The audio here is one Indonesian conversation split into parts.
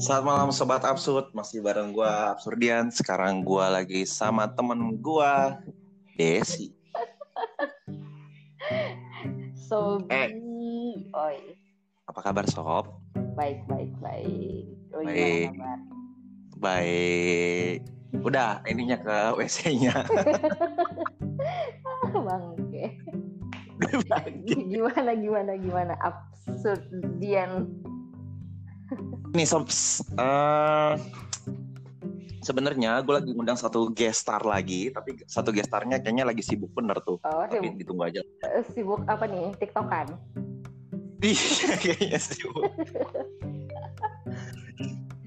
Selamat malam Sobat Absurd, masih bareng gua Absurdian. Sekarang gua lagi sama temen gua Desi. Sobi, Eh. oi, Apa kabar Sob? baik baik baik. Lo Baik. gimana kabar? Baik. Udah, ininya ke WC-nya. Bangke. gimana gimana gimana absurdian. Nih Sob, s- eh, sebenarnya gue lagi ngundang satu guest star lagi, tapi satu guest starnya kayaknya lagi sibuk bener tuh. Oh, Tapi sibuk, ditunggu aja. eh, sibuk apa nih? Tiktokan. Iya, kayaknya sibuk.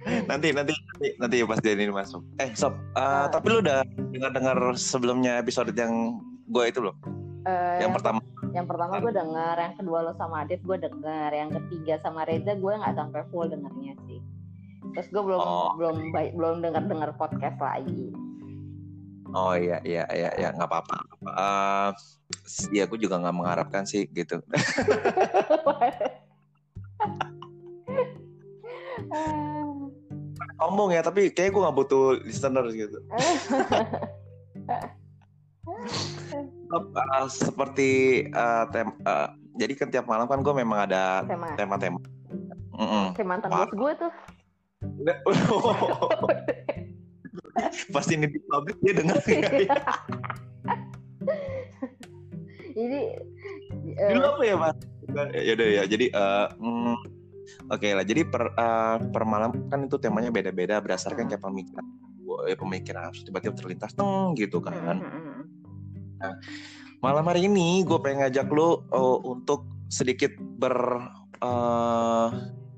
nanti nanti nanti nanti pas dia ini masuk. Eh Sob, eh, Ah. tapi lu udah dengar-dengar sebelumnya episode yang gue itu loh, Eh, yang pertama. yang pertama gue denger, yang kedua lo sama Adit gue denger, yang ketiga sama Reza gue nggak sampai full dengernya sih. Terus gue belum Oh. belum baik belum dengar dengar podcast lagi. Oh iya iya iya iya nggak apa-apa. Eh, Iya, aku juga nggak mengharapkan sih gitu. Ngomong ya, tapi kayak gue nggak butuh listener gitu. Eh, seperti eh, tem eh, jadi kan tiap malam kan gue memang ada Tema, tema-tema. Mm-mm. kayak mantan bos gue tuh. Pasti ini di publik dia dengar ya. Jadi Dulu apa ya mas? Ya udah ya. Jadi eh, mm, oke lah. Jadi per eh, per malam kan itu temanya beda-beda berdasarkan kayak pemikiran pemikiran tiba-tiba terlintas teng gitu mm, kan. mm, mm. Malam hari ini gue pengen ngajak lu oh, untuk sedikit ber eh,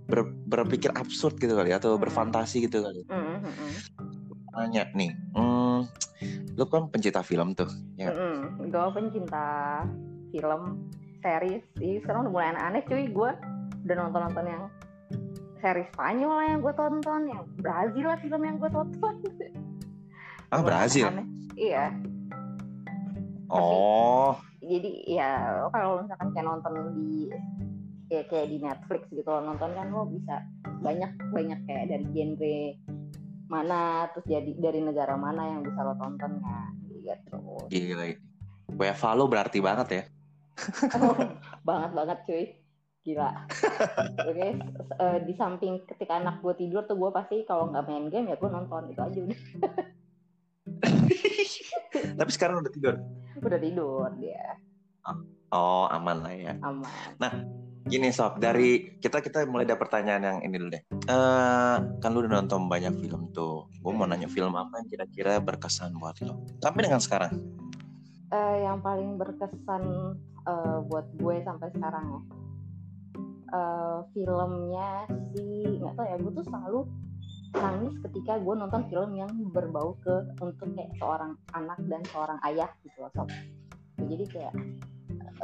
ber- berpikir absurd gitu kali atau Hmm. berfantasi gitu kali. Mm, mm, mm. Nanya nih, hmm, lu kan pencinta film tuh, ya. Mm, gue pencinta film, series sih. Sekarang udah mulai aneh-aneh cuy. Gue udah nonton-nonton yang series Spanyol lah yang gue tonton, yang Brazil lah film yang gue tonton. Ah Brazil. aneh-aneh. Iya. Oh, Jadi ya lo kalau misalkan kayak nonton di ya kayak di Netflix gitu lo nonton kan lo bisa banyak banyak kayak dari genre mana terus jadi dari negara mana yang bisa lo tonton kan gitu. Gila ini. WFA lu berarti banget ya. banget banget cuy. Gila. Oke s- eh, di samping ketika anak gue tidur tuh gue pasti kalau nggak main game ya gue nonton itu aja udah Tapi sekarang udah tidur. udah tidur dia Oh, aman lah ya. aman Gini sob, dari kita kita mulai dari pertanyaan yang ini dulu deh. Eh, kan lu udah nonton banyak film tuh. Gue mau nanya film apa yang kira-kira berkesan buat lo. Sampai dengan sekarang. Eh, yang paling berkesan eh, buat gue sampai sekarang ya Eh, filmnya sih nggak tahu ya gue tuh selalu nangis ketika gue nonton film yang berbau ke untuk kayak seorang anak dan seorang ayah gitu loh sob jadi kayak eh,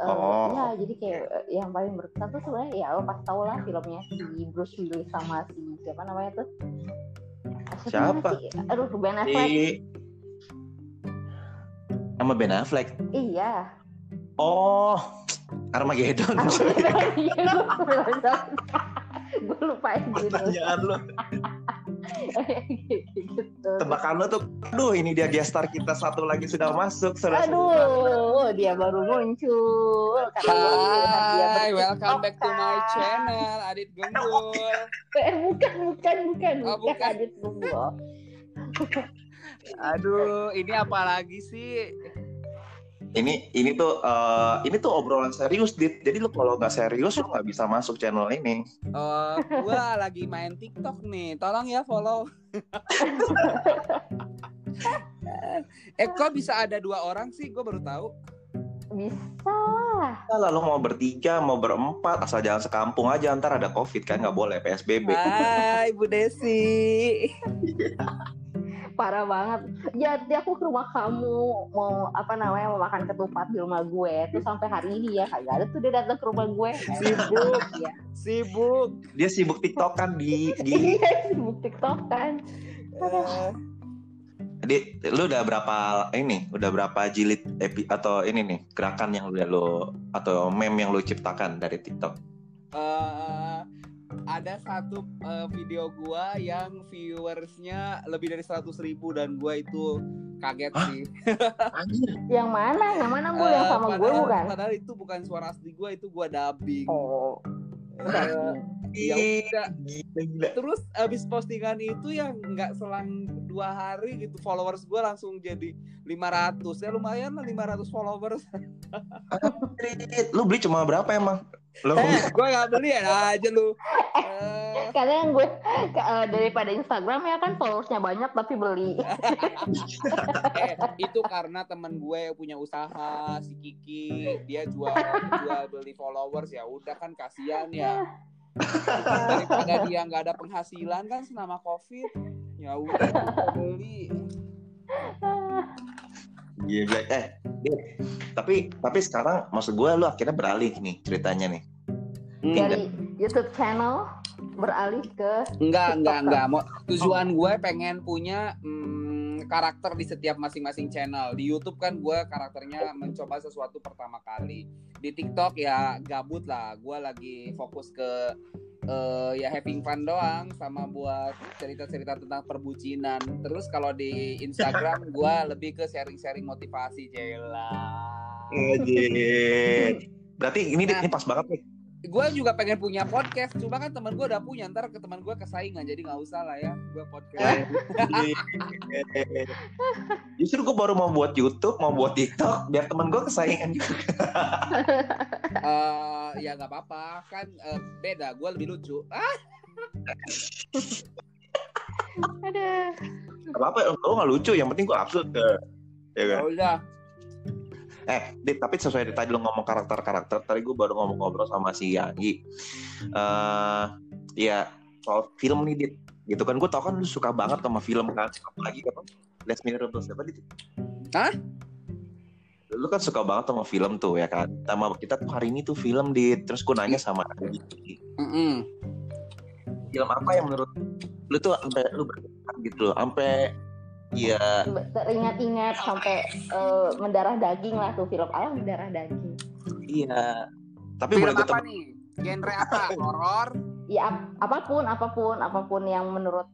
Oh. ya jadi kayak eh, yang paling berkesan tuh sebenarnya ya lo pasti tau lah filmnya si Bruce Willis sama si siapa namanya tuh Siapa? sih? aduh Ben Affleck Di sama Ben Affleck. iya Oh, Armageddon. gue lupa Pertanyaan lu, gitu. tebakan lu tuh, aduh ini dia gestar kita satu lagi sudah masuk. saudara. Aduh, dia baru muncul. Hai, welcome back to my channel, Adit Gembul. Eh, bukan, bukan, bukan, Oh, bukan, bukan. Adit Gembul. Aduh, ini apa lagi sih? Ini ini tuh eh, ini tuh obrolan serius, dit. Jadi lu kalau nggak serius lu nggak bisa masuk channel ini. Oh, gua lagi main TikTok nih. Tolong ya follow. eh, kok bisa ada dua orang sih? Gue baru tahu. Bisa lah. Lalu mau bertiga, mau berempat, asal jangan sekampung aja. Ntar ada covid kan nggak boleh PSBB. Hai, Bu Desi. Parah banget. Jadi aku ke rumah kamu mau apa namanya mau makan ketupat di rumah gue. Terus sampai hari ini ya kagak ada tuh dia datang ke rumah gue. Sibuk. ya. Sibuk. Dia sibuk tiktokan di di. Iya, sibuk TikTok kan. Eh, Di, lu udah berapa ini? Udah berapa jilid epi atau ini nih gerakan yang udah lo atau meme yang lu ciptakan dari TikTok? eh, ada satu eh, video gua yang viewersnya lebih dari 100 ribu dan gua itu kaget Hah? sih. Anjir. Yang mana? Yang mana bu? Yang Eh, sama gue bukan? Padahal itu bukan suara asli gua, itu gua dubbing. Oh. Eh, ya udah. Gila, gila. Terus abis postingan itu yang nggak selang dua hari gitu followers gua langsung jadi 500 ya lumayan lah 500 followers. Lu beli cuma berapa emang? Lu Eh, gue gak beli ya aja lu. Eh, Karena yang gue ke- eh, daripada Instagram ya kan followersnya banyak tapi beli. eh, itu karena temen gue yang punya usaha si Kiki dia jual jual beli followers ya udah kan kasihan ya daripada dia nggak ada penghasilan kan selama covid ya udah beli Gila. Eh, Dit, tapi tapi sekarang maksud gue lu akhirnya beralih nih ceritanya nih. Dari YouTube channel beralih ke enggak enggak TikTok. enggak mau tujuan gue pengen punya mm, karakter di setiap masing-masing channel di YouTube kan gue karakternya mencoba sesuatu pertama kali di TikTok ya gabut lah gue lagi fokus ke eh, ya having fun doang sama buat cerita-cerita tentang perbucinan terus kalau di Instagram gue lebih ke sharing-sharing motivasi Jela. Berarti ini Nah. ini pas banget nih. Gue juga pengen punya podcast cuma kan teman gue udah punya ntar ke teman gue kesaingan jadi nggak usah lah ya gue podcast Justru gue baru mau buat YouTube, mau buat TikTok, biar temen gue kesayangan juga. Eh, ya nggak apa-apa kan eh, beda gue lebih lucu ah ada Gak apa-apa, lo gak lucu, yang penting gue absurd. Ya, ya kan? ya udah Eh, Dit, tapi sesuai dari tadi lo ngomong karakter-karakter, tadi gue baru ngomong ngobrol sama si Yanggi. eh ya, soal film nih, Dit. Gitu kan, gue tau kan lu suka banget sama film kan. Apalagi apa? Last Mirror siapa, Dit? Hah? Lu kan suka banget sama film tuh ya kan. Sama kita tuh hari ini tuh film, Dit. Terus gue nanya sama Yanggi, Mm-mm. film apa yang menurut lu tuh sampai lu berkesan gitu loh, sampai ya teringat-ingat sampai eh, mendarah daging lah tuh film alam mendarah daging. iya. Tapi film apa nih genre apa horor Ya ap- apa pun apa pun apa pun yang menurut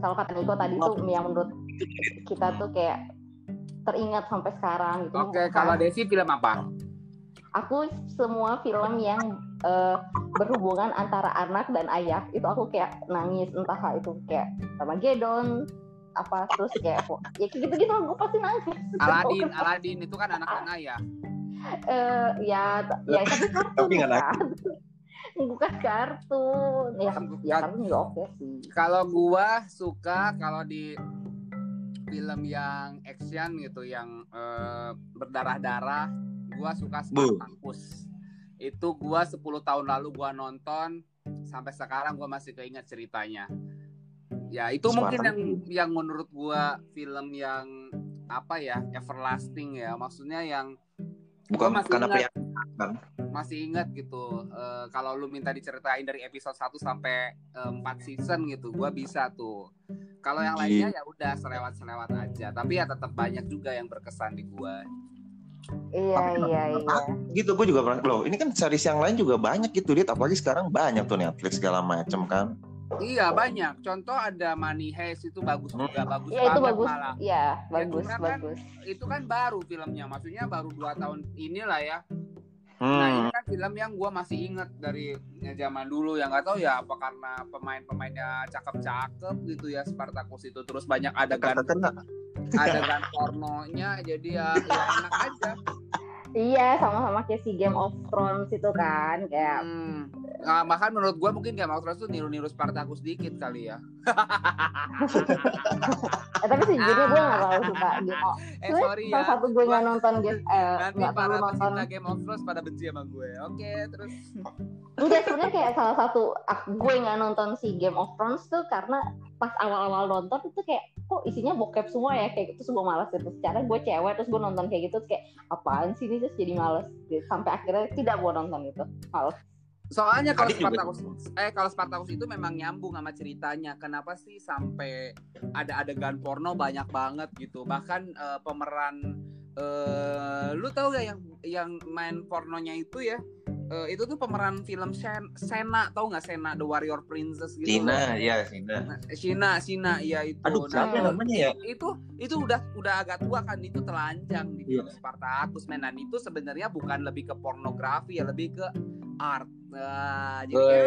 kalau kata Niko tadi tuh yang menurut kita tuh kayak teringat sampai sekarang gitu. oke kalau Desi film apa aku semua film yang eh, berhubungan antara anak dan ayah itu aku kayak nangis entah itu kayak Armageddon apa terus kayak ya kayak gitu gitu gue pasti nangis. Aladin Aladin itu kan anak-anak ya? Eh, ya ya tapi kartun Tapi nggak kan. bukan kartun. Ya Bukan. ya kartun juga oke sih. Kalau gua suka kalau di film yang action gitu yang eh, berdarah-darah gua suka. Spartacus itu gua 10 tahun lalu gua nonton sampai sekarang gua masih keinget ceritanya ya itu mungkin yang yang menurut gua film yang apa ya everlasting ya. Maksudnya yang bukan masih karena ingat. pria masih ingat gitu Eh, kalau lu minta diceritain dari episode 1 sampai eh, 4 season gitu gua bisa tuh. Kalau yang lainnya ya udah selewat-selewat aja. Tapi ya tetap banyak juga yang berkesan di gua. Iya Tapi- iya iya. gitu? Gue juga pernah loh ini kan series yang lain juga banyak gitu dit. Apalagi sekarang banyak tuh Netflix segala macem kan iya banyak. Contoh ada Money Heist itu bagus juga bagus ya itu banget bagus. malah. Ya bagus kan bagus. itu kan baru filmnya maksudnya baru dua tahun inilah ya. Hmm. Nah ini kan film yang gue masih inget dari ya, zaman dulu yang nggak tahu ya apa karena pemain-pemainnya cakep-cakep gitu ya Spartacus itu terus banyak adegan kena adegan pornonya jadi ya, ya enak aja. iya sama-sama kayak si Game of Thrones itu kan kayak Hmm. Nah, bahkan menurut gue mungkin Game of Thrones tuh niru-niru Spartacus dikit kali ya. eh, tapi sejujurnya gue nggak terlalu suka Game of Eh Sebenarnya sorry salah ya. satu gue nggak nonton game eh Nanti nggak para nonton pecinta Game of Thrones pada benci sama gue. Oke terus. enggak sebenarnya kayak salah satu gue nggak nonton si Game of Thrones tuh karena pas awal-awal nonton itu kayak kok isinya bokep semua ya kayak gitu gue malas gitu secara gue cewek terus gue nonton kayak gitu kayak apaan sih ini terus jadi Gitu. sampai akhirnya tidak gue nonton itu males Soalnya kalau. Spartacus eh kalau Spartacus itu memang nyambung sama ceritanya. Kenapa sih sampai ada adegan porno banyak banget gitu. Bahkan eh, pemeran eh lu tahu gak yang yang main pornonya itu ya Eh, itu tuh pemeran film Sen- Sena tau nggak Sena The Warrior Princess gitu loh. ya Nah, Sina Sina iya itu aduh Nah, siapa namanya ya itu itu udah udah agak tua kan itu telanjang di film Iya. Spartacus men dan itu sebenarnya bukan lebih ke pornografi ya lebih ke art Nah, jadi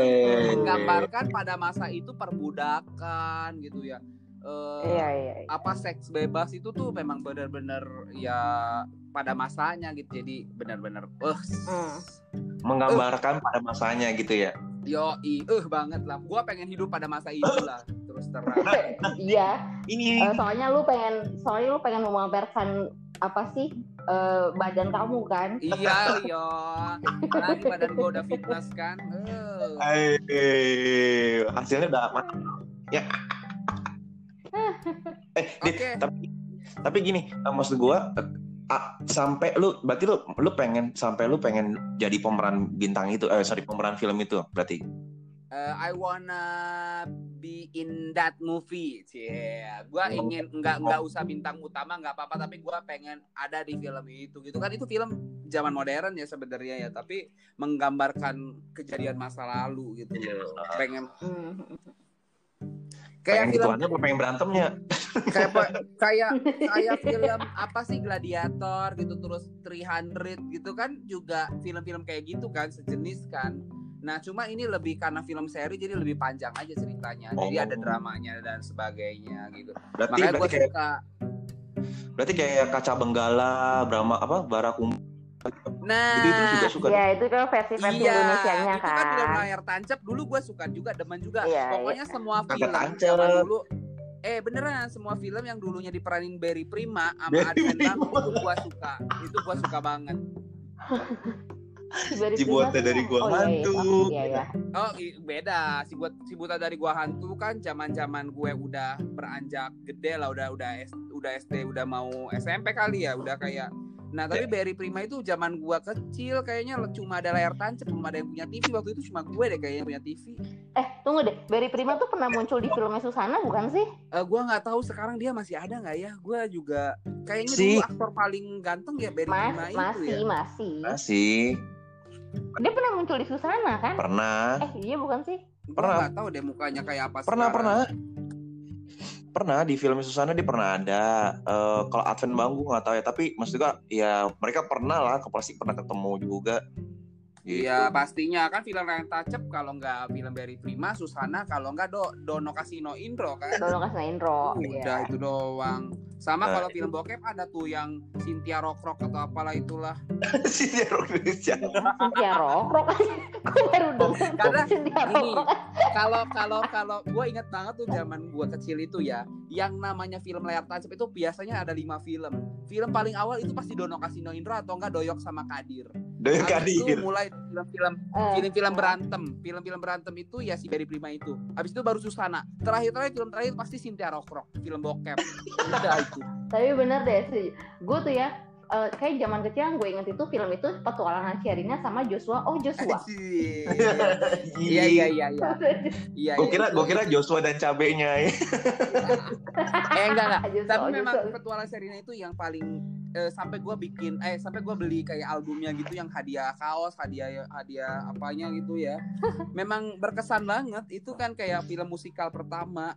menggambarkan pada masa itu perbudakan gitu ya Eh, Iya iya. iya. apa seks bebas itu tuh memang benar-benar ya pada masanya gitu jadi benar-benar Hmm. menggambarkan pada masanya gitu ya yo eh banget lah gua pengen hidup pada masa itu lah terus terang Iya. ini Eh, soalnya lu pengen soalnya lu pengen memamerkan apa sih eh, badan kamu kan? iya yo lagi badan gua udah fitness kan. Eh. Eh, hasilnya udah mantap. Ya. Eh Dit, Oke. tapi tapi gini eh, maksud gua eh, ah, sampai lu berarti lu lu pengen sampai lu pengen jadi pemeran bintang itu eh sorry pemeran film itu berarti Eh, I wanna be in that movie, cie. Gua Oh. ingin nggak nggak usah bintang utama nggak apa-apa, tapi gua pengen ada di film itu, gitu kan? Itu film zaman modern ya sebenarnya ya, tapi menggambarkan kejadian masa lalu gitu loh. Pengen Hmm. kayak pengen film gituannya apa pengen berantemnya kayak kayak kayak film apa sih Gladiator gitu terus 300 gitu kan juga film-film kayak gitu kan sejenis kan nah cuma ini lebih karena film seri jadi lebih panjang aja ceritanya. Jadi Oh. ada dramanya dan sebagainya gitu. Berarti makanya gue kayak suka. Berarti kayak kaca benggala Brahma apa barakum nah. Itu itu juga suka Ya itu kan versi-versi iya Indonesianya itu kan film kan. layar tancap. Dulu gue suka juga demen juga. Iya, pokoknya semua Kata film tancap. zaman dulu eh beneran semua film yang dulunya diperanin Barry Prima sama Adrian. Bang itu gue suka. Itu gue suka banget Dari Cibuatnya Prima dari gua oh, iya, iya. hantu. Oh, Iya iya. Oh beda si buat si buta dari gua hantu kan zaman zaman gue udah beranjak gede lah udah udah S- udah SD udah mau SMP kali ya udah kayak nah tapi Barry Prima itu zaman gua kecil kayaknya cuma ada layar tancap belum ada yang punya TV waktu itu cuma gue deh kayaknya yang punya TV Eh tunggu deh, Barry Prima tuh pernah muncul di filmnya Susana bukan sih? Eh gua nggak tahu sekarang dia masih ada nggak ya gua juga kayaknya Si. dulu aktor paling ganteng ya Barry Mas, Prima itu masih ya masih. masih Dia pernah muncul di Susana kan? pernah Eh iya bukan sih? gua Pernah. nggak tahu deh mukanya kayak apa pernah sekarang. pernah pernah di film Susana dia pernah ada Eh, kalau Advent Bang gue nggak tahu ya tapi maksud gua ya mereka pernah lah ke pasti pernah ketemu juga Gitu. Iya pastinya kan film yang tacep kalau nggak film Barry Prima, Susana kalau nggak do Dono Kasino Indro kan. Dono kasih intro. Udah Iya. itu doang. Sama Nah, kalau film bokep ada tuh yang Cynthia Rockrock atau apalah itulah. si Jero Indonesia Cynthia Rockrock. Gue baru dengar Karena Cynthia Ini Rockrock. kalau kalau kalau gue inget banget tuh zaman gue kecil itu ya, yang namanya film layar tancap itu biasanya ada lima film. Film paling awal itu pasti Dono Kasino Indro atau enggak Doyok sama Kadir. Doyok Habis itu Kadir mulai film-film Eh, film-film berantem. Film-film berantem itu ya si Barry Prima itu. Habis itu baru Susana. Terakhir terakhir film terakhir pasti Cynthia Rockrock film bokep. Udah itu. Tapi bener deh sih. Gue tuh ya eh, kayak zaman kecil yang gue inget itu film itu petualangan Sherina sama Joshua. Oh Joshua. iya iya iya iya. Iya gue iya, kira itu- gue kira Joshua dan cabenya. Ya eh enggak enggak. Joshua, tapi memang Joshua. petualang Sherina itu yang paling eh, sampai gue bikin eh sampai gue beli kayak albumnya gitu yang hadiah kaos hadiah hadiah apanya gitu ya. Memang berkesan banget. Itu kan kayak film musikal pertama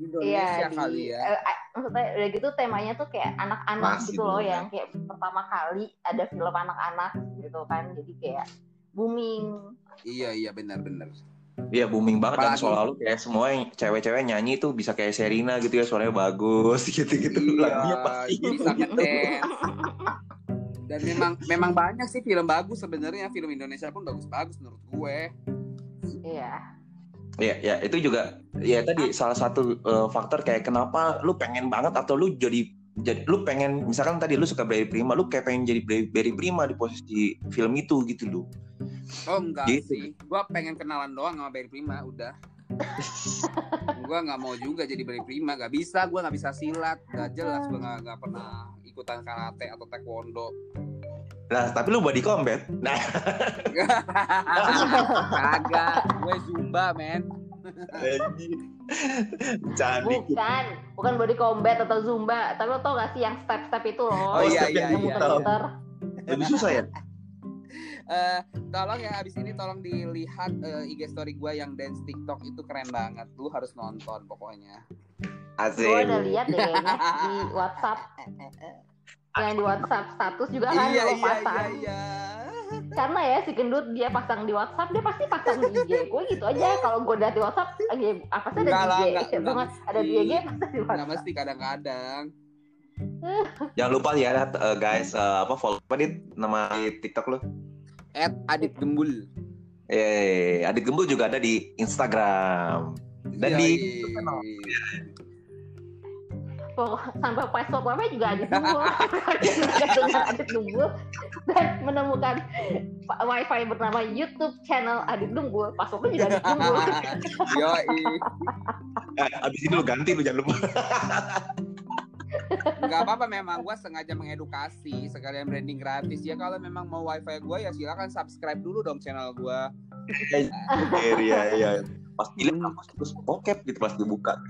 Indonesia Iya, di, kali ya. eh, eh, maksudnya udah gitu temanya tuh kayak anak-anak Masih gitu loh dulu, yang kayak pertama kali ada film anak-anak gitu kan. Jadi kayak booming. Iya iya benar-benar Iya booming banget dan selalu kayak semua yang cewek-cewek nyanyi tuh bisa kayak Serina gitu ya suaranya bagus gitu-gitu. Lagunya pasti. Iya, bisa. Dan memang memang banyak sih film bagus sebenarnya. Film Indonesia pun bagus-bagus menurut gue. iya Iya, ya itu juga ya tadi salah satu eh, faktor kayak kenapa lu pengen banget atau lu jadi jadi lu pengen misalkan tadi lu suka Barry Prima, lu kayak pengen jadi Barry- Prima di posisi film itu gitu lu. Oh enggak Gitu. sih, gue pengen kenalan doang sama Barry Prima udah. gue nggak mau juga jadi Barry Prima, gak bisa, gue nggak bisa silat, gak jelas nggak nggak pernah ikutan karate atau taekwondo. Nah, tapi lu body combat. Nah, Kagak, gue zumba men. Candi. bukan bukan body combat atau zumba tapi lo tau gak sih yang step-step itu loh Oh, iya, iya, yang iya. muter-muter Lebih susah ya? Eh, tolong ya abis ini tolong dilihat eh, IG story gue yang dance TikTok itu keren banget. Lu harus nonton pokoknya. Asik. Gue udah lihat deh di WhatsApp. Yang di WhatsApp status juga kan iya lo iya pasang. iya iya. Karena ya si gendut dia pasang di WhatsApp, dia pasti pasang di IG. Gue gitu aja. Kalau gue lihat di WhatsApp, lagi apa sih ada Enggak di IG? enggak- ada di. IG, pasti di WhatsApp. mesti kadang-kadang. Jangan lupa ya eh, guys eh, apa follow apa dit nama TikTok lu? At Adit Gembul. Eh, Adit Gembul juga ada di Instagram. Dan Iya, di iya. Sampai password wifi juga dengan adit nunggu dan menemukan wifi bernama YouTube channel adit nunggu passwordnya juga adit nunggu Yoi. Eh, abis ini lu ganti lu jangan lupa. Nggak apa-apa memang gue sengaja mengedukasi sekalian branding gratis ya kalau memang mau wifi gue ya silakan subscribe dulu dong channel gue Iya iya. Pas dilihat apa terus bokep gitu pas dibuka.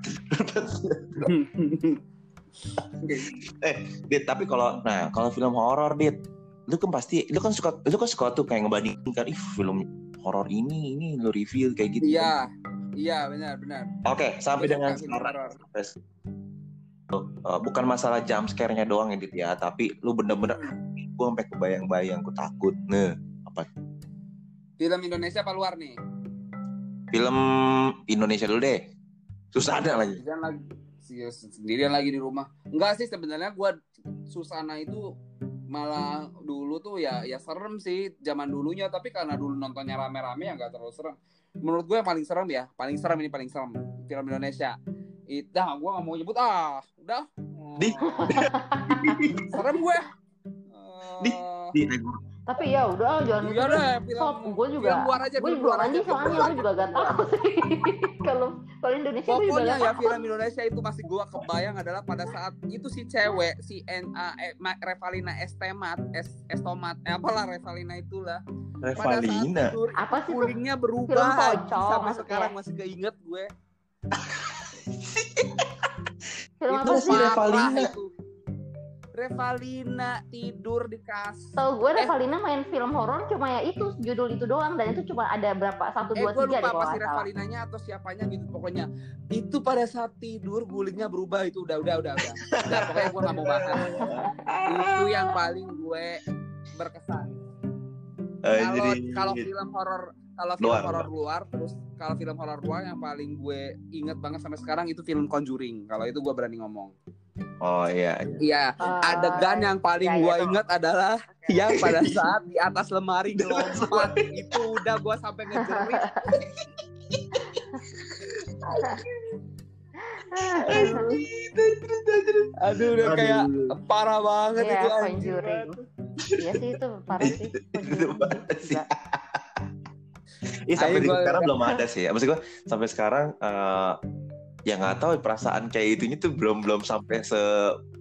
Dit, tapi kalau nah kalau film horor Dit, lu kan pasti lu kan suka lu kan suka tuh kayak ngebandingin kan ih film horor ini ini lu review kayak gitu. iya iya benar benar Oke, sampai Gua dengan film sekarang uh, bukan masalah jump scare-nya doang ya Dit ya, tapi lu bener-bener gue sampai kebayang-bayang gue takut. Nah, film Indonesia apa luar nih film Indonesia dulu deh. Susah ada lagi. sendirian lagi. Sendirian lagi di rumah. Enggak sih sebenarnya gue Susana itu malah dulu tuh ya ya serem sih zaman dulunya. Tapi karena dulu nontonnya rame-rame ya nggak terlalu serem. Menurut gue yang paling serem ya paling serem ini paling serem film Indonesia. Itu dah gue nggak mau nyebut. Ah udah. Di. serem gue Di. Eh, Di, tapi ya udah jangan Iya deh, film, Sob, gue juga film luar aja, gue film juga luar mandi soalnya gue juga gak tahu. Sih kalau kalau Indonesia gue juga ya film Indonesia itu masih gua kebayang adalah pada saat itu si cewek si N A E, Ma- Revalina Estemat es Estomat eh, apalah Revalina itulah. Pada saat Revalina. apa sih tuh kulingnya Film berubah pocong sampai maksudnya. sekarang masih keinget gue. Film itu apa sih? Revalina? itu Revalina tidur di kasur. Tahu gue Eh. Revalina main film horor cuma ya itu judul itu doang. Dan itu cuma ada berapa satu eh dua gue tiga lupa deh apa kalau si. Revalinanya atau siapanya gitu pokoknya. Itu pada saat tidur gulingnya berubah. Itu udah udah udah udah, udah pokoknya gue gak mau bahas. Itu yang paling gue berkesan. Eh, kalau kalau film horor kalau film Luar, horor luar. terus kalau film horor luar yang paling gue inget banget sampai sekarang itu film Conjuring. Kalau itu gue berani ngomong oh iya. iya Eh, adegan yang paling iya, iya, gue tuh. inget adalah yang pada saat di atas lemari ngelompat itu udah gue sampai ngejerit aduh udah kayak parah banget Iya, itu anjir. Iya sih itu parah sih. Itu parah sih. Ih, sampai Ayo di gua- sekarang belum ada sih. Maksud gue sampai sekarang eh ya nggak tahu perasaan kayak itunya tuh belum belum sampai se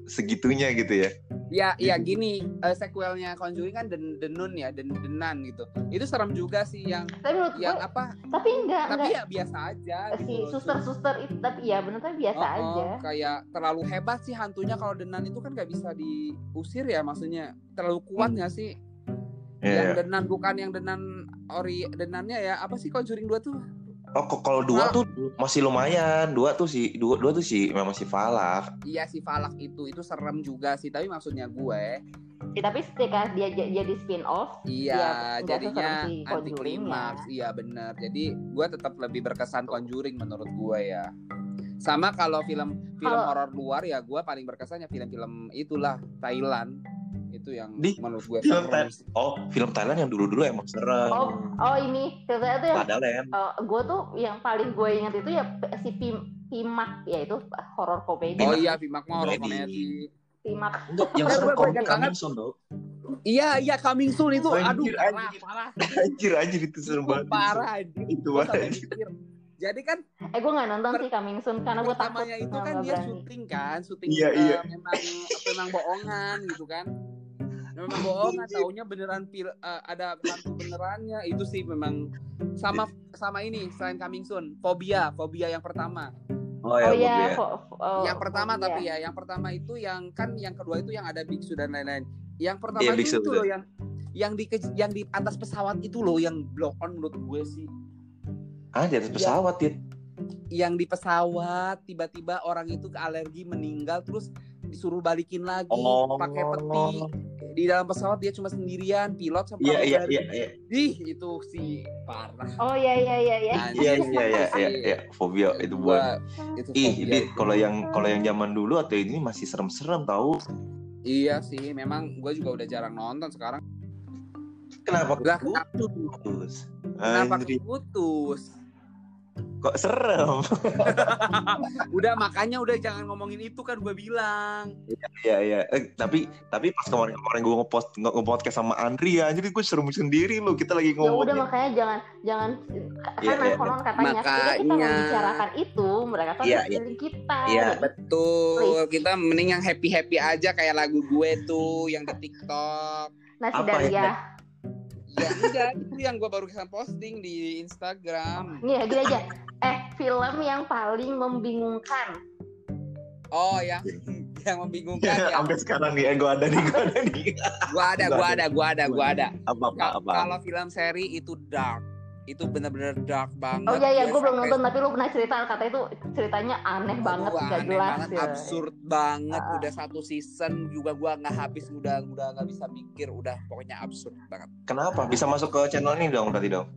segitunya gitu ya. Ya, ya gini, eh, sequelnya Conjuring kan Den Denun ya, Den Denan gitu. Itu serem juga sih yang Tapi menurut gue, yang apa? tapi enggak Tapi enggak ya biasa aja si gitu. suster-suster itu tapi ya benar tapi biasa Oh, oh, aja. Kayak terlalu hebat sih hantunya kalau Denan itu kan nggak bisa diusir ya maksudnya. Terlalu kuat nggak sih? Yang Iya. Denan bukan yang Denan ori Denannya ya apa sih Conjuring 2 tuh? Oh, kok kalau dua Nah. tuh masih lumayan. Dua tuh sih, dua, dua tuh sih memang si Falak. Iya si Falak itu itu serem juga sih, tapi maksudnya gue Ya, tapi ketika dia jadi spin off, Iya, Ya, nggak jadinya si anti Conjuring klimaks. ya. Iya bener. Jadi gue tetap lebih berkesan Conjuring menurut gue ya. Sama kalau film film horor luar ya gue paling berkesannya film-film itulah Thailand itu yang Di menurut gue film Thailand. Oh, film Thailand yang dulu-dulu emang serem. oh oh ini filmnya itu yang Padahal gue tuh yang paling gue ingat itu ya si Pim Pimak ya itu horor komedi. Oh Pimak. iya, Pimak mah horor Komedi. Pimak Enggak, yang Eh, serem komedi. Coming Soon, dong. Iya iya Coming Soon itu, Anjir, aduh parah anjir. parah. Anjir, anjir itu serem banget. parah anjir. Itu mikir. Jadi kan eh gue nggak nonton Per- sih Coming Soon karena gue takut pertamanya itu kan dia syuting kan, syuting Iya, eh, iya. memang memang bohongan gitu kan. Memang bohongan, taunya beneran pil, eh, ada hantu benerannya. Itu sih memang sama sama ini selain Coming Soon, Fobia, Fobia yang pertama. Oh, Oh ya, iya, ya. fo- fo- oh, yang pertama oh, tapi iya. ya, yang pertama itu yang kan yang kedua itu yang ada biksu dan lain-lain. Yang pertama Iya, itu, itu loh yang yang di yang di atas pesawat itu loh yang blow on menurut gue sih Ah di atas pesawat ya. yang di pesawat tiba-tiba orang itu ke alergi meninggal terus disuruh balikin lagi Oh. pakai peti di dalam pesawat dia cuma sendirian pilot sama Iya iya pramugari. iya iya. Ih, itu sih parah Oh iya iya iya iya. Iya iya iya iya iya. Fobia itu buat. Itu Ih, Dit, kalau yang kalau yang zaman dulu atau ini masih serem-serem tahu. iya sih memang gue juga udah jarang nonton sekarang Kenapa putus? kenapa putus kok serem? udah makanya udah jangan ngomongin itu kan gue bilang Iya iya. Eh, tapi tapi pas kemarin-kemarin gue ngepost nge ngepodcast sama Andri ya, jadi gue serem sendiri loh. Kita lagi Ya udah ngomong. makanya jangan jangan Iya, karena iya. konon katanya ketika kita Makanya. membicarakan itu mereka Iya, iya. sekeliling kita. Iya. betul kita mending yang happy happy aja kayak lagu gue tuh yang di TikTok Nasi Apa Daria. ya? Ya enggak itu yang gue baru kesan posting di Instagram Nih gini aja. Eh film yang paling membingungkan. oh yang yang membingungkan ya Sampai sekarang nih, eh, gue ada nih, gue ada nih. gue ada gue ada gue ada gue ada Apa apa apa? kalau film seri itu dark itu bener-bener dark banget Oh iya iya, Gue gue belum nonton tapi lu pernah cerita kata itu ceritanya aneh banget, gak aneh jelas. banget, ya. absurd banget. Ah. Udah satu season juga gua nggak habis, udah udah nggak bisa mikir, udah pokoknya absurd banget. Kenapa? Bisa masuk ke channel ini dong berarti dong?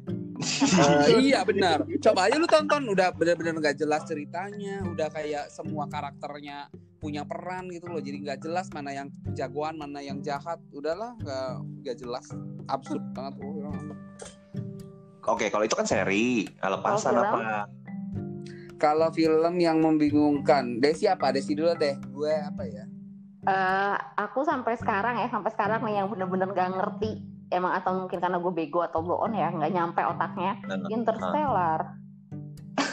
Eh, iya benar. Coba aja lu tonton, udah bener-bener nggak jelas ceritanya, udah kayak semua karakternya punya peran gitu loh, jadi nggak jelas mana yang jagoan, mana yang jahat. Udahlah, nggak nggak jelas, absurd banget. Oh, Oke, kalau itu kan seri. Kalau lepasan apa? Kalau film yang membingungkan, Desi apa? Desi dulu deh. Gue apa ya? Eh, aku sampai sekarang ya, sampai sekarang nih yang bener-bener gak ngerti emang atau mungkin karena gue bego atau blow on ya, nggak nyampe otaknya. Interstellar.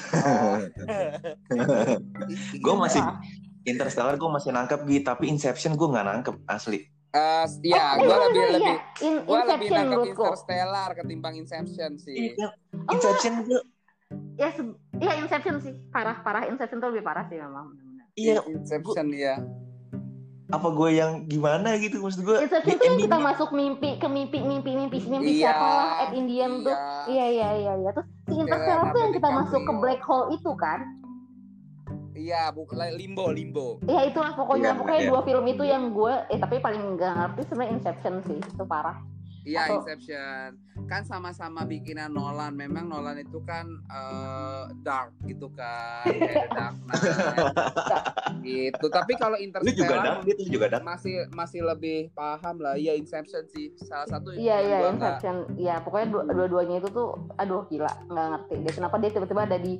Gue masih. Interstellar gue masih nangkep gitu, tapi Inception gue nggak nangkep asli. Eh, ya, Eh, gue iya, lebih iya, lebih iya. In- Gue lebih nangkep. Interstellar ketimbang Inception sih. Inception gue Ya, iya Inception sih. Parah, parah. Inception tuh lebih parah sih memang. iya Inception ya. apa gue yang gimana gitu maksud gue Inception di tuh yang kita endingnya- masuk mimpi ke mimpi mimpi mimpi mimpi Iya, siapa lah at Indian tuh. Iya iya iya iya. Terus si Interstellar tuh yang kita masuk ke black hole itu kan? Iya, bu- limbo, limbo. Ya itulah pokoknya Iya, pokoknya iya. dua film itu yang gue eh tapi paling nggak ngerti sebenarnya Inception sih itu parah. Iya, Atau- Inception. Kan sama-sama bikinan Nolan. Memang Nolan itu kan eh, dark gitu kan, kayak Dark Knight. gitu. Tapi kalau lu juga Interstellar dark lu juga dark masih masih lebih paham lah. Iya, Inception sih salah satu. Iya yang iya Inception. Iya pokoknya dua, dua-duanya itu tuh aduh gila nggak ngerti deh kenapa dia tiba-tiba ada di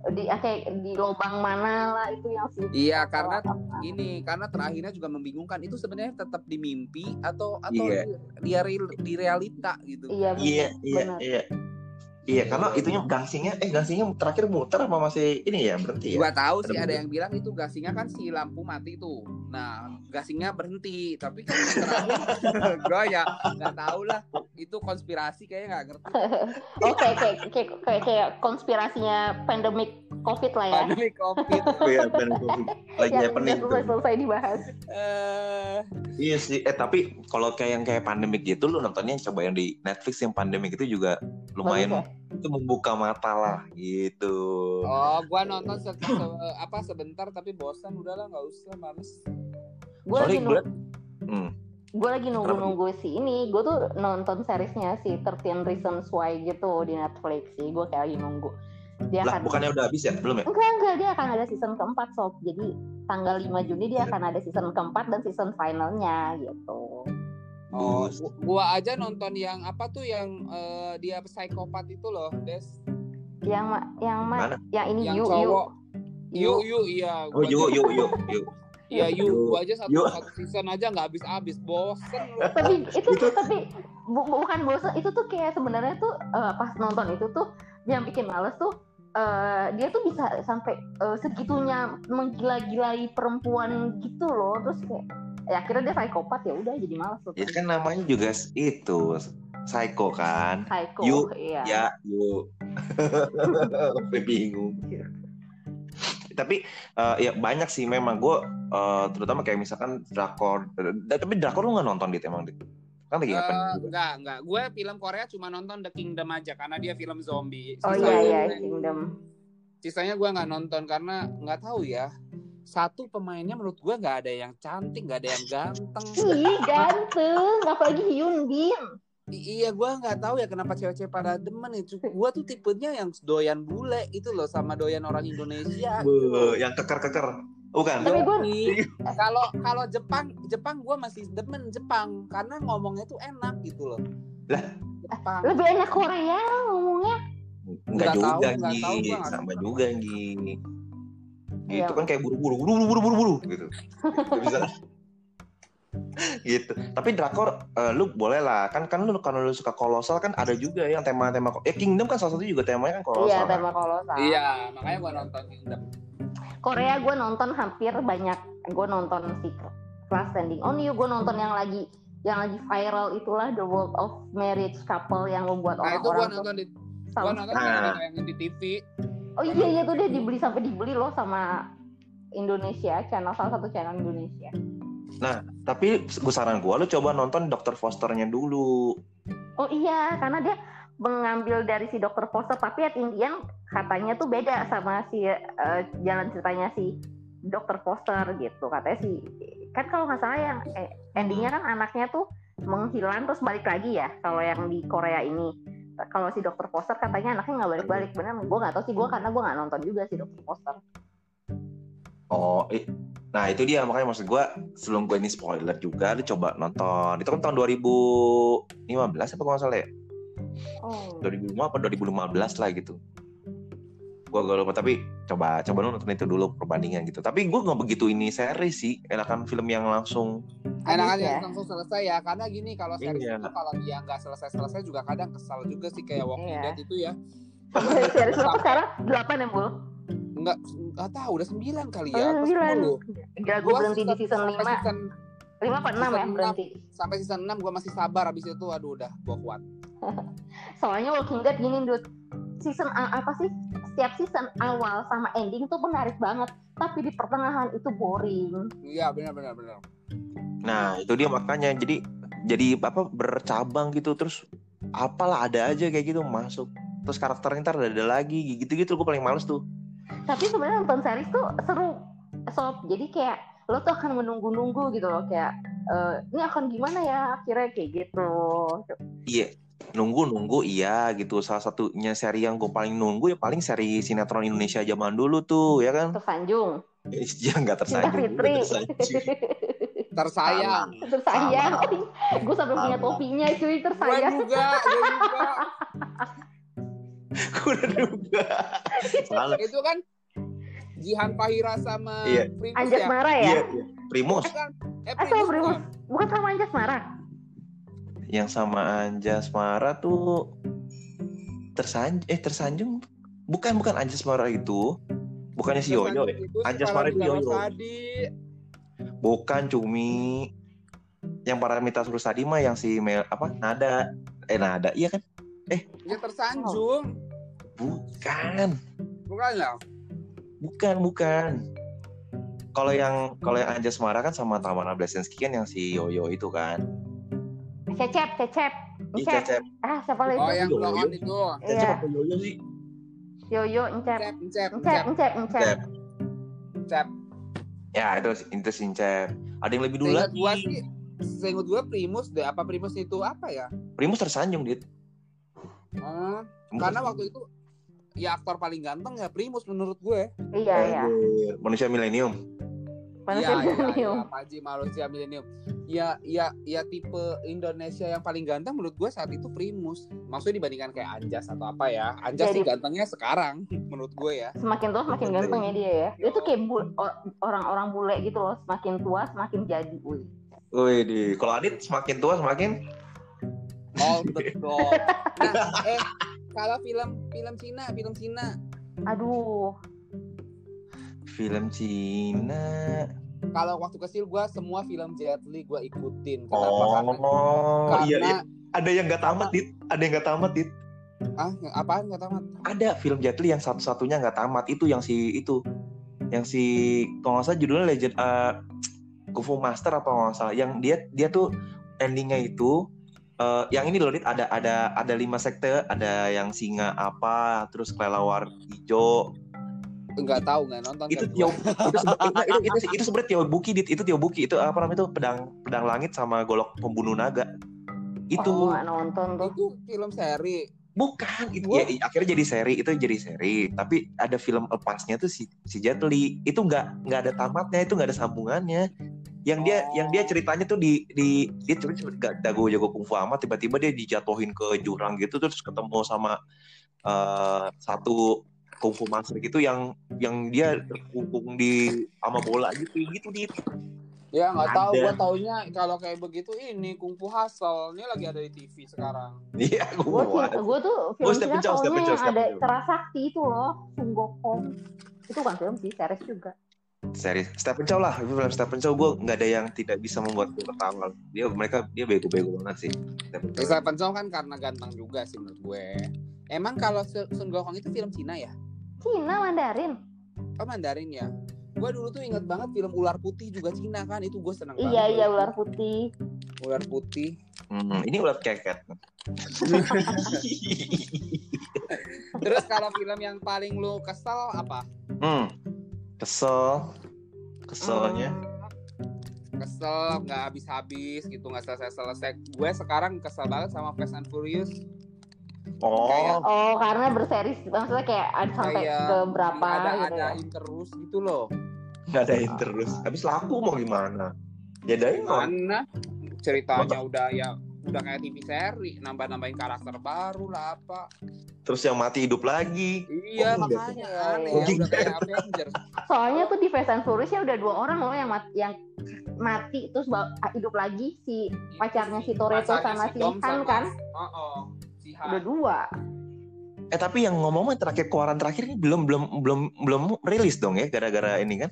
di ah, kayak di lubang mana lah itu yang si Iya, karena. Gini, karena terakhirnya juga membingungkan. Itu sebenarnya tetap di mimpi atau atau Iya. di, di, real- di realita gitu. Iya iya iya benar. iya iya karena itunya gangsingnya eh gangsingnya terakhir muter apa masih ini ya berarti ya Gua tahu sih Ada ada yang bilang itu gasingnya kan si lampu mati tuh. Nah, gasingnya berhenti, tapi kan terakhir gua ya nggak tahu lah. Itu konspirasi kayaknya nggak ngerti. Oke kayak kayak kayak konspirasinya pandemic covid lah ya. Pandemi Covid. Oh iya, bener, bener. lagi yang tuh. selesai, dibahas. Eh, Iya sih, eh tapi kalau kayak yang kayak pandemik gitu lu nontonnya coba yang di Netflix yang pandemik itu juga lumayan Bagus ya? Itu membuka mata lah gitu. oh, gua nonton se- se- apa sebentar tapi bosan udahlah nggak usah males. Gue Soalnya lagi gue nunggu, hmm, gue lagi nunggu nunggu si ini. Gue tuh nonton seriesnya si 13 Reasons Why gitu di Netflix sih. Gue kayak lagi nunggu. Dia lah akan bukannya udah habis ya? Belum ya? enggak enggak dia akan ada season keempat sob. Jadi tanggal 5 Juni dia akan ada season keempat dan season finalnya gitu. Oh, gua aja nonton yang apa tuh yang eh, dia psikopat itu loh, Des. Yang ma yang ma Mana? yang ini yang Yu Yu cowok. Yu. Yu, yu, iya. Oh yuk aja- yuk yuk yuk. Iya, yu, Yu. gua aja satu, Yu. satu season aja nggak habis-habis, bosen lu. tapi itu Itu- tapi bu- bukan bosan itu tuh kayak sebenarnya tuh eh, pas nonton itu tuh yang bikin males tuh eh, dia tuh bisa sampai eh, segitunya menggila-gilai perempuan gitu loh terus kayak ya akhirnya dia psikopat ya udah jadi males tuh Ya kan namanya juga itu psycho kan. psycho Yu, iya Ya, yuk. Sampai bingung. Tapi eh, ya banyak sih memang gue terutama kayak misalkan drakor. eh, tapi drakor lu nggak nonton dit emang dit? Kan lagi apa? Eh, enggak, enggak. Gue film Korea cuma nonton The Kingdom aja karena dia film zombie. Oh Sisanya- iya iya Kingdom. Sisanya gue nggak nonton karena nggak tahu ya. Satu pemainnya menurut gue nggak ada yang cantik, nggak ada yang ganteng. Ih ganteng, apalagi Hyun Bin. I- iya, gue nggak tahu ya kenapa cewek-cewek pada demen itu. Gue tuh tipenya yang doyan bule itu loh sama doyan orang Indonesia. Be, yang keker-keker. Bukan. Tapi gua- Yoi. kalau kalau Jepang, Jepang gue masih demen Jepang karena ngomongnya tuh enak gitu loh. Lah. Jepang. Lebih enak Korea ngomongnya. Enggak Nggak juga, tahu, nggak tahu, nggak Sama tahu. juga, Gi. Gitu Iya. kan kayak buru-buru, buru-buru, buru-buru, gitu. Nggak bisa. gitu. Tapi drakor eh, lu boleh lah. Kan kan lu kalau lu suka kolosal kan ada juga yang tema-tema ya Kingdom kan salah satu juga temanya kan kolosal. Iya kan? tema kolosal. Iya, makanya gue nonton Kingdom. Korea gue nonton hampir banyak. Gue nonton si Class Standing On You. Gue nonton yang lagi yang lagi viral itulah The World of Marriage Couple yang membuat Nah itu gue orang-orang nonton di gue nonton Nah. yang di TV. Oh iya iya tuh dia dibeli sampai dibeli loh sama Indonesia channel salah satu channel Indonesia. Tapi gue saran gue lu coba nonton Dr. Fosternya dulu. Oh iya karena dia mengambil dari si Dr. Foster tapi at Indian katanya tuh beda sama si eh, jalan ceritanya si Dr. Foster gitu katanya si kan kalau nggak salah yang eh, endingnya kan anaknya tuh menghilang terus balik lagi ya kalau yang di Korea ini kalau si Dr. Foster katanya anaknya nggak balik-balik benar gue nggak tahu sih gue karena gue nggak nonton juga si Dr. Foster Oh, eh. nah itu dia makanya maksud gue sebelum gue ini spoiler juga lu coba nonton. Itu kan tahun 2015 apa kalau nggak salah ya? oh 2005 apa 2015 lah gitu. Gue gak lupa tapi coba coba lu nonton itu dulu perbandingan gitu. Tapi gue nggak begitu ini seri sih. Enakan film yang langsung. Enak Habis aja ya? langsung selesai ya karena gini kalau series Iya. itu kalau dia nggak selesai-selesai juga kadang kesal juga sih kayak Walking Iya. Dead itu ya. series berapa sekarang delapan ya bul Enggak enggak tahu udah 9 kali ya. sembilan 10. gila gue Gua berhenti di season lima season, lima apa enam ya enam. berhenti sampai season 6 gue masih sabar habis itu aduh udah gue kuat. soalnya Walking Dead gini dude season apa sih setiap season awal sama ending tuh menarik banget tapi di pertengahan itu boring. Iya benar benar benar. Nah itu dia makanya. Jadi jadi apa bercabang gitu. Terus apalah ada aja kayak gitu masuk. Terus karakternya ntar ada lagi gitu-gitu. Gue paling males tuh. Tapi sebenarnya nonton series tuh seru sob. Jadi kayak lo tuh akan menunggu-nunggu gitu loh. Kayak eh, ini akan gimana ya akhirnya kayak gitu. Iya nunggu nunggu iya gitu salah satunya seri yang gue paling nunggu ya paling seri sinetron Indonesia zaman dulu tuh ya kan tersanjung ya nggak Cinta tersanjung Fitri nggak tersanjung. Tersayang. tersayang gue sampai punya Sama. topinya cuy Gue tersayang juga, gue juga. gue udah duga salah itu kan Jihan Fahira sama Iya. Primus Anjas ya. Mara ya iya iya. Primus Eh, kan? Eh, Primus Primus. kan? bukan sama Anjas Mara yang sama Anjas Mara tuh tersanjung eh tersanjung bukan bukan Anjas Mara itu. Bukannya si Yoyo ya Anjas Mara itu Yoyo. Bukan cumi. Yang Paramita Surusadi mah yang si Mel apa nada. Eh nada iya kan? Ya tersanjung. bukan. Bukan ya? bukan bukan. Kalau yang kalau yang Anjas Mara kan sama Tamara Blesensky kan yang si Yoyo itu kan cecep cecep Encep. Cecep ah siapa lagi Oh itu? yang blow on itu. Cecep Iya. apa Yoyo sih Yoyo Encep Cep, cep, Encep cep, Encep Encep Cep. cep. ya itu itu Sincep ada yang lebih dulu lagi gua sih, seingat gua Primus deh. Apa Primus itu apa ya? Primus tersanjung dit Oh, Primus karena tersanjung. waktu itu ya aktor paling ganteng ya Primus menurut gue. iya iya manusia milenium manusia Iya, iya, milenium iya, Panji manusia milenium. Ya, ya, ya tipe Indonesia yang paling ganteng menurut gue saat itu Primus. Maksudnya dibandingkan kayak Anjas atau apa ya? Anjas sih gantengnya sekarang menurut gue ya. semakin tua semakin ganteng ya dia ya dia tuh kayak bu- orang-orang bule gitu loh semakin tua semakin jadi Wih. Wih, di kalau Adit semakin tua semakin Oh betul. Nah, eh kalau film film Cina, film Cina. aduh film Cina. Kalau waktu kecil gue semua film Jet Li gue ikutin. Kenapa? Oh, Karena, iya, karena iya. Ada yang nggak tamat, Dit. Ada yang nggak tamat, Dit. ah apaan nggak tamat? Ada film Jet Li yang satu-satunya nggak tamat. Itu yang si itu. Yang si kalau nggak salah judulnya Legend uh, Kung Fu Master apa nggak salah. Yang dia dia tuh endingnya itu eh, yang ini loh Dit, ada ada ada lima sekte ada yang singa apa terus kelelawar hijau Enggak tahu nggak nonton itu kan itu sebe- itu itu, itu, itu sebenarnya Tio Buki dit. Itu Tio Buki. Itu apa namanya itu? Pedang pedang langit sama golok pembunuh naga. Itu. Oh, nggak nonton tuh. Itu film seri. bukan. Itu ya, akhirnya jadi seri. Itu jadi seri. Tapi ada film lepasnya tuh si si Jet Li itu nggak nggak ada tamatnya. Itu nggak ada sambungannya. Yang dia Oh. yang dia ceritanya tuh di di dia cuma cuma gak jago jago kungfu amat. Tiba-tiba dia dijatuhin ke jurang gitu. Terus ketemu sama eh, satu kungfu master gitu yang yang dia kungkung di sama bola gitu gitu di Ya nggak tahu. Gua taunya kalau kayak begitu ini Kungfu Hustle. Ini lagi ada di TV sekarang. iya Gue gua gue tuh Gua film Step Cina Chow, Step taunya Chow, yang ada. Terasakti itu loh, Sung Gokong. Itu bukan film sih, series juga. series Stephen Chow lah itu film Stephen Chow gue nggak ada yang tidak bisa membuat gue ketawa dia mereka dia bego-bego banget sih Stephen Chow. Stephen Chow kan karena ganteng juga sih menurut gue. Emang kalau Sun Gokong itu film Cina ya? Cina Mandarin. Oh Mandarin ya. Gue dulu tuh inget banget film Ular Putih juga Cina kan. Itu gue seneng banget. Iya iya ular putih. Ular Putih. Hmm, ini ulat keket Terus kalau film yang paling lu kesel apa? hmm, kesel keselnya Hmm. Kesel nggak habis-habis gitu nggak selesai-selesai. Gue sekarang kesel banget sama Fast and Furious. Oh Kayak- Oh karena berseri maksudnya kayak ada sampai Kayak ke berapa ada gitu ya. adain terus gitu loh. ngadain terus habis laku mau gimana ya dari Mana ceritanya udah ya udah kayak TV seri, nambah-nambahin karakter baru lah apa. terus yang mati hidup lagi Iya Oh, makanya iya. aneh Oh, ya, udah kayak Avengers. Soalnya tuh di Fast and Furious ya udah dua orang loh yang mati, yang mati terus hidup lagi si pacarnya si Toretto sama si Dom Han sama- kan Oh, oh, si. Udah dua. eh tapi yang ngomong terakhir keluaran terakhir ini belum belum belum belum rilis dong ya gara-gara ini kan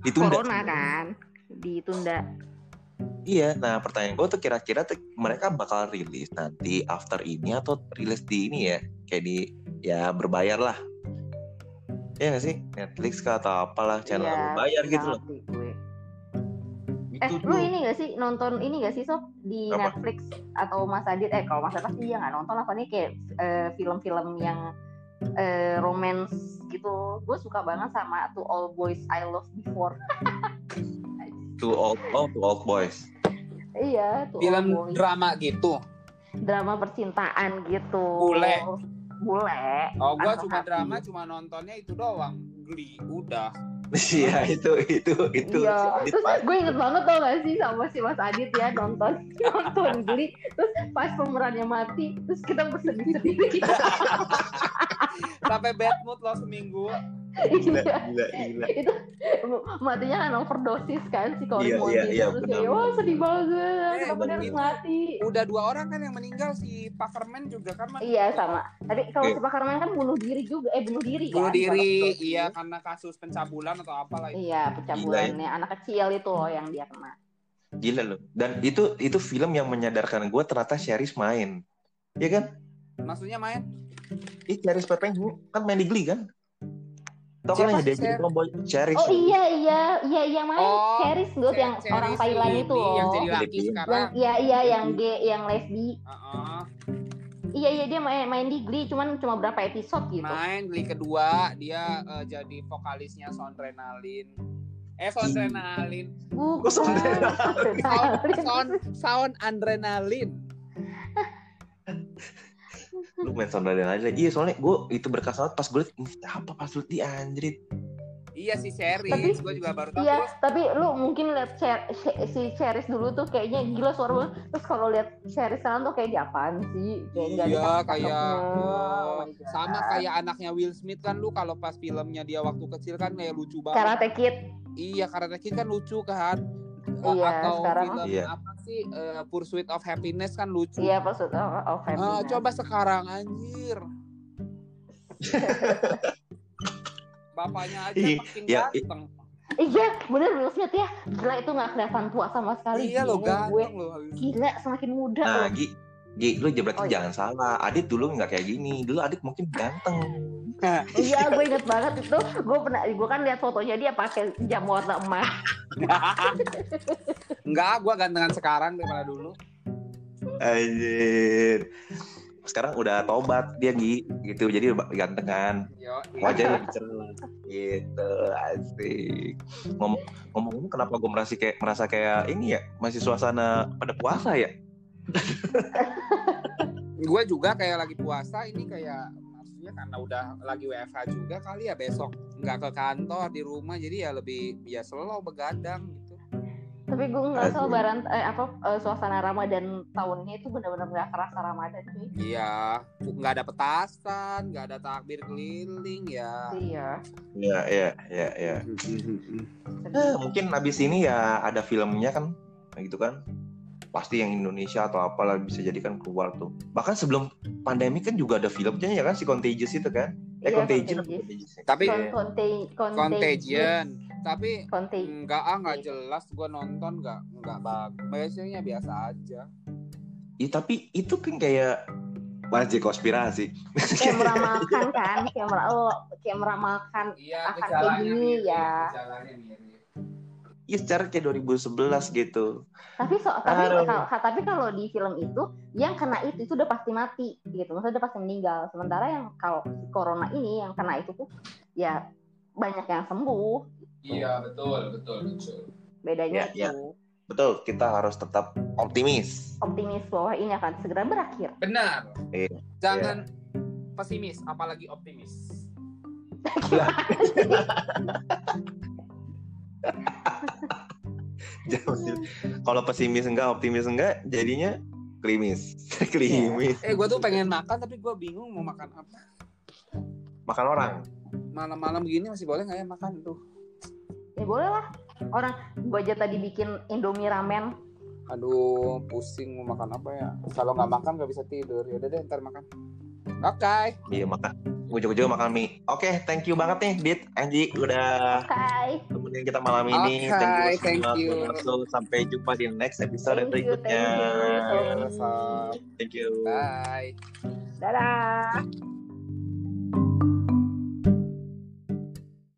ditunda Corona kan ditunda. Iya, nah pertanyaan gue tuh kira-kira tuh mereka bakal rilis nanti after ini atau rilis di ini ya, kayak di ya berbayar lah. Iya gak sih? Netflix kah atau apalah channel Iya, berbayar gitu loh. gue. Eh, Itu lu tuh. ini gak sih nonton ini gak sih sob di Apa? Netflix atau Mas Adit? Eh kalau Mas Adit pasti dia nggak nonton apa nih kayak eh, film-film yang eh, romance gitu. Gue suka banget sama To All Boys I Love Before. Two old, oh, two old boys. iya, To All Film Boys. drama gitu. drama percintaan gitu. Bule. Bule. Oh, gua Anak cuma hati. drama cuma nontonnya itu doang. Geli, udah. Iya itu itu itu. Iya. si Terus Pak. gue inget banget tau gak sih sama si Mas Adit ya nonton nonton Glee. Terus pas pemerannya mati, terus kita bersedih-sedih. Sampai bad mood loh seminggu. Gila, Iya. gila, gila. itu matinya kan overdosis kan si Cory Iya, iya, iya, terus benar, kayak wah sedih banget Eh, kenapa dia harus mati Udah dua orang kan yang meninggal si Packerman juga kan meninggal. iya sama tapi kalau Oke. si Pak Karman kan bunuh diri juga eh bunuh diri Bunuh kan diri, iya karena kasus pencabulan atau apalah itu. iya pencabulannya anak kecil itu loh yang dia kena Gila loh. Dan itu itu film yang menyadarkan gue ternyata Sherry main. Iya kan? Maksudnya main? Ih, Sherry Pepeng kan main di Glee kan? Tau kan yang dia sih, jadi Sher? tomboy Sherry. oh iya iya iya yang main Oh, Cheris Good yang Cherry orang Thailand itu Yang loh jadi laki sekarang. yang iya iya yang gay yang lesbi Heeh. iya iya dia main main di Glee cuman cuma berapa episode gitu Main Glee kedua dia eh, jadi vokalisnya Soundrenalin. Eh Soundrenalin. bukan Kok Sondrenalin? Sound, sound, sound adrenalin. Lu main sondalin aja iya soalnya gue itu berkas banget pas gue liat "Ini apa pas lu di anjrit Iya si Sherry, Tapi- gue juga baru tahu Iya, terus tapi lu mungkin lihat Cher- si Cheris dulu tuh kayaknya gila suara banget. Terus kalau lihat Cheris sekarang tuh kayak di apaan sih? Kayak Iya kayak Oh oh, sama kayak anaknya Will Smith kan lu kalau pas filmnya dia waktu kecil kan kayak lucu banget. Karate Kid. Iya Karate Kid kan lucu kan. Iya, Atau sekarang- film Iya. apa sih eh, Pursuit of Happiness kan lucu. Iya, maksud of, of Eh, Happiness. coba sekarang anjir. Bapaknya aja makin ya, i- ganteng. Iya, bener Will Smith ya. Gila itu nggak kelihatan tua sama sekali. Iya lo ganteng lo. gila semakin muda nah loh. Gi Gi lu berarti Oh, iya. jangan salah Adit dulu nggak kayak gini dulu Adit mungkin ganteng Iya, gue inget banget itu. Gue pernah, gue kan lihat fotonya dia pakai jam warna emas. Enggak, gua gantengan sekarang daripada dulu. Anjir. Sekarang udah tobat dia Gi gitu. Jadi gantengan. Yo, Wajahnya lebih cerah. Gitu, asik. Ngom ngomong kenapa gue merasa kayak merasa kayak ini ya, masih suasana pada puasa ya? gue juga kayak lagi puasa ini kayak maksudnya karena udah lagi WFH juga kali ya besok nggak ke kantor di rumah jadi ya lebih ya slow begadang gitu. Tapi gue nggak tahu Asik. baran eh, apa eh, suasana Ramadan tahunnya itu benar-benar nggak kerasa Ramadan cuy. Iya, nggak ada petasan, nggak ada takbir keliling ya. Iya. Iya, iya, iya, iya. Eh, mungkin abis ini ya ada filmnya kan, gitu kan. Pasti yang Indonesia atau apalah bisa jadikan keluar tuh. Bahkan sebelum pandemi kan juga ada filmnya ya kan si Contagious itu kan. Eh Iya, Contagion Contagious. Contagious ya? Tapi Con- conta- contagious. Contagion. Tapi enggak ah nggak jelas gue nonton nggak nggak bagus. Biasanya biasa aja. Iya tapi itu kan kayak wajib konspirasi. Kayak meramalkan kan, kayak, mer- oh, kayak meramalkan Iya, Akan kayak gini, ya. Gejalanya mirip. Iya secara kayak 2011 gitu. tapi so, tapi kalau tapi kalau di film itu yang kena itu itu udah pasti mati gitu maksudnya udah pasti meninggal sementara yang kalau si corona ini yang kena itu tuh ya banyak yang sembuh Iya betul betul betul. bedanya Ya, ya. itu Betul, kita harus tetap optimis. optimis bahwa ini akan segera berakhir Benar. Iya. Jangan pesimis, apalagi optimis. Sih. Kalau pesimis enggak, optimis enggak, jadinya klimis. klimis. Eh, gue tuh pengen makan tapi gue bingung mau makan apa. Makan orang. Malam-malam gini masih boleh nggak ya makan tuh? ya boleh lah orang gua aja tadi bikin indomie ramen Aduh, pusing mau makan apa ya? Kalau nggak makan nggak bisa tidur. Ya udah deh, ntar makan. Oke. Iya, makan. Ujung-ujung makan mie. Oke, thank you banget nih, Dit, Anji, udah Kai temenin kita malam ini. Oke, thank semua you. Langsung sampai jumpa di next episode Thank you, berikutnya. thank you. Thank you. Bye. dadah